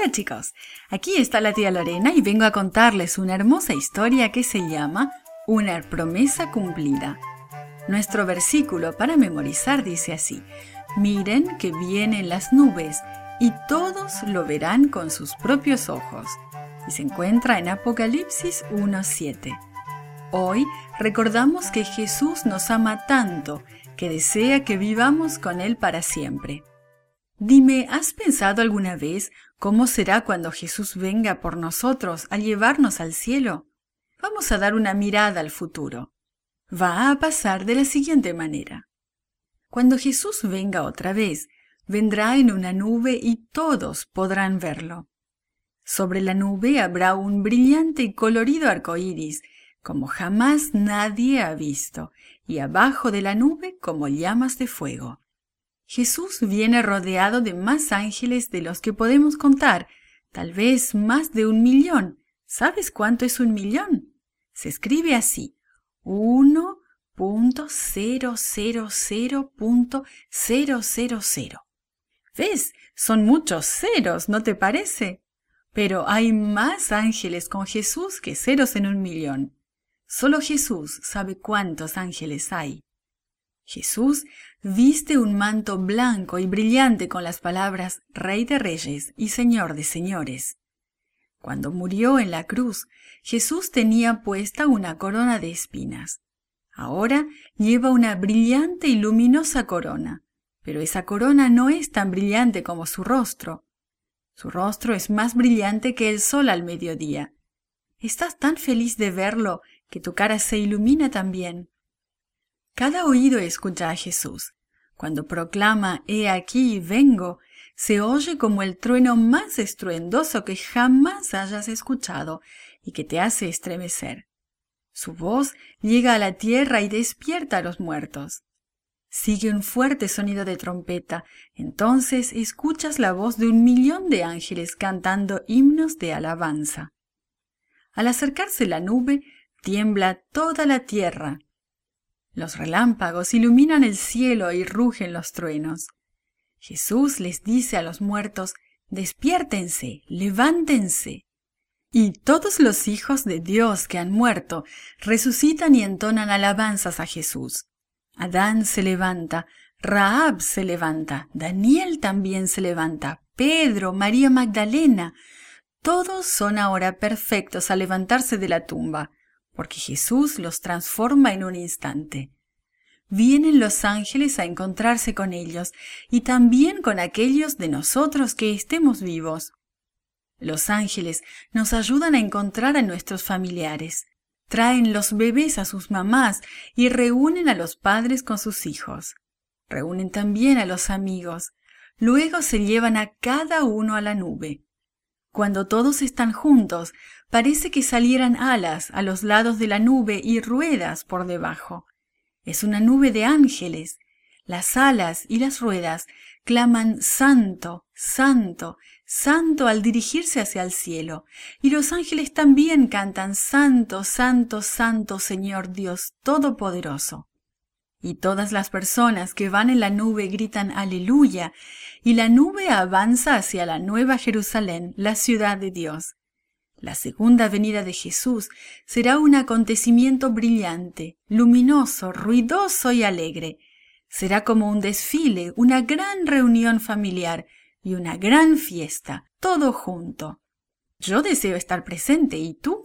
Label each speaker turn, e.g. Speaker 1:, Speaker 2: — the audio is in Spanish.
Speaker 1: Hola chicos, aquí está la tía Lorena y vengo a contarles una hermosa historia que se llama Una promesa cumplida. Nuestro versículo para memorizar dice así, miren que vienen las nubes y todos lo verán con sus propios ojos. Y se encuentra en Apocalipsis 1.7. Hoy recordamos que Jesús nos ama tanto que desea que vivamos con Él para siempre. Dime, ¿has pensado alguna vez cómo será cuando Jesús venga por nosotros a llevarnos al cielo? Vamos a dar una mirada al futuro. Va a pasar de la siguiente manera. Cuando Jesús venga otra vez, vendrá en una nube y todos podrán verlo. Sobre la nube habrá un brillante y colorido arco iris, como jamás nadie ha visto, y abajo de la nube como llamas de fuego. Jesús viene rodeado de más ángeles de los que podemos contar, tal vez más de un millón. ¿Sabes cuánto es un millón? Se escribe así, 1.000.000. ¿Ves? Son muchos ceros, ¿no te parece? Pero hay más ángeles con Jesús que ceros en un millón. Solo Jesús sabe cuántos ángeles hay. Jesús viste un manto blanco y brillante con las palabras Rey de Reyes y Señor de Señores. Cuando murió en la cruz, Jesús tenía puesta una corona de espinas. Ahora lleva una brillante y luminosa corona, pero esa corona no es tan brillante como su rostro. Su rostro es más brillante que el sol al mediodía. Estás tan feliz de verlo que tu cara se ilumina también. Cada oído escucha a Jesús. Cuando proclama He aquí vengo, se oye como el trueno más estruendoso que jamás hayas escuchado y que te hace estremecer. Su voz llega a la tierra y despierta a los muertos. Sigue un fuerte sonido de trompeta, entonces escuchas la voz de un millón de ángeles cantando himnos de alabanza. Al acercarse la nube, tiembla toda la tierra, los relámpagos iluminan el cielo y rugen los truenos. Jesús les dice a los muertos, despiértense, levántense. Y todos los hijos de Dios que han muerto resucitan y entonan alabanzas a Jesús. Adán se levanta, Raab se levanta, Daniel también se levanta, Pedro, María Magdalena. Todos son ahora perfectos al levantarse de la tumba porque Jesús los transforma en un instante. Vienen los ángeles a encontrarse con ellos y también con aquellos de nosotros que estemos vivos. Los ángeles nos ayudan a encontrar a nuestros familiares, traen los bebés a sus mamás y reúnen a los padres con sus hijos. Reúnen también a los amigos. Luego se llevan a cada uno a la nube. Cuando todos están juntos, parece que salieran alas a los lados de la nube y ruedas por debajo. Es una nube de ángeles. Las alas y las ruedas claman Santo, Santo, Santo al dirigirse hacia el cielo. Y los ángeles también cantan Santo, Santo, Santo, Señor Dios Todopoderoso. Y todas las personas que van en la nube gritan Aleluya, y la nube avanza hacia la nueva Jerusalén, la ciudad de Dios. La segunda venida de Jesús será un acontecimiento brillante, luminoso, ruidoso y alegre. Será como un desfile, una gran reunión familiar y una gran fiesta, todo junto. Yo deseo estar presente, ¿y tú?